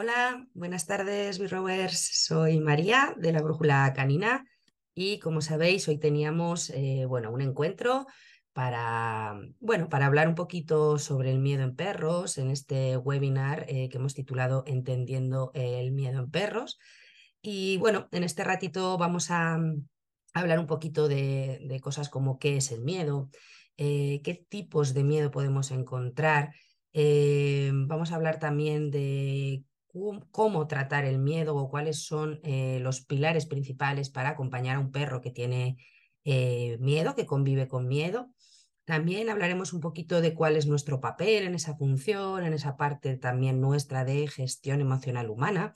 Hola, buenas tardes, Rowers. Soy María de la Brújula Canina y como sabéis, hoy teníamos eh, bueno, un encuentro para, bueno, para hablar un poquito sobre el miedo en perros en este webinar eh, que hemos titulado Entendiendo el miedo en perros. Y bueno, en este ratito vamos a, hablar un poquito de, cosas como qué es el miedo, eh, qué tipos de miedo podemos encontrar. vamos a hablar también de cómo tratar el miedo o cuáles son eh, los pilares principales para acompañar a un perro que tiene eh, miedo, que convive con miedo. También hablaremos un poquito de cuál es nuestro papel en esa función, en esa parte también nuestra de gestión emocional humana.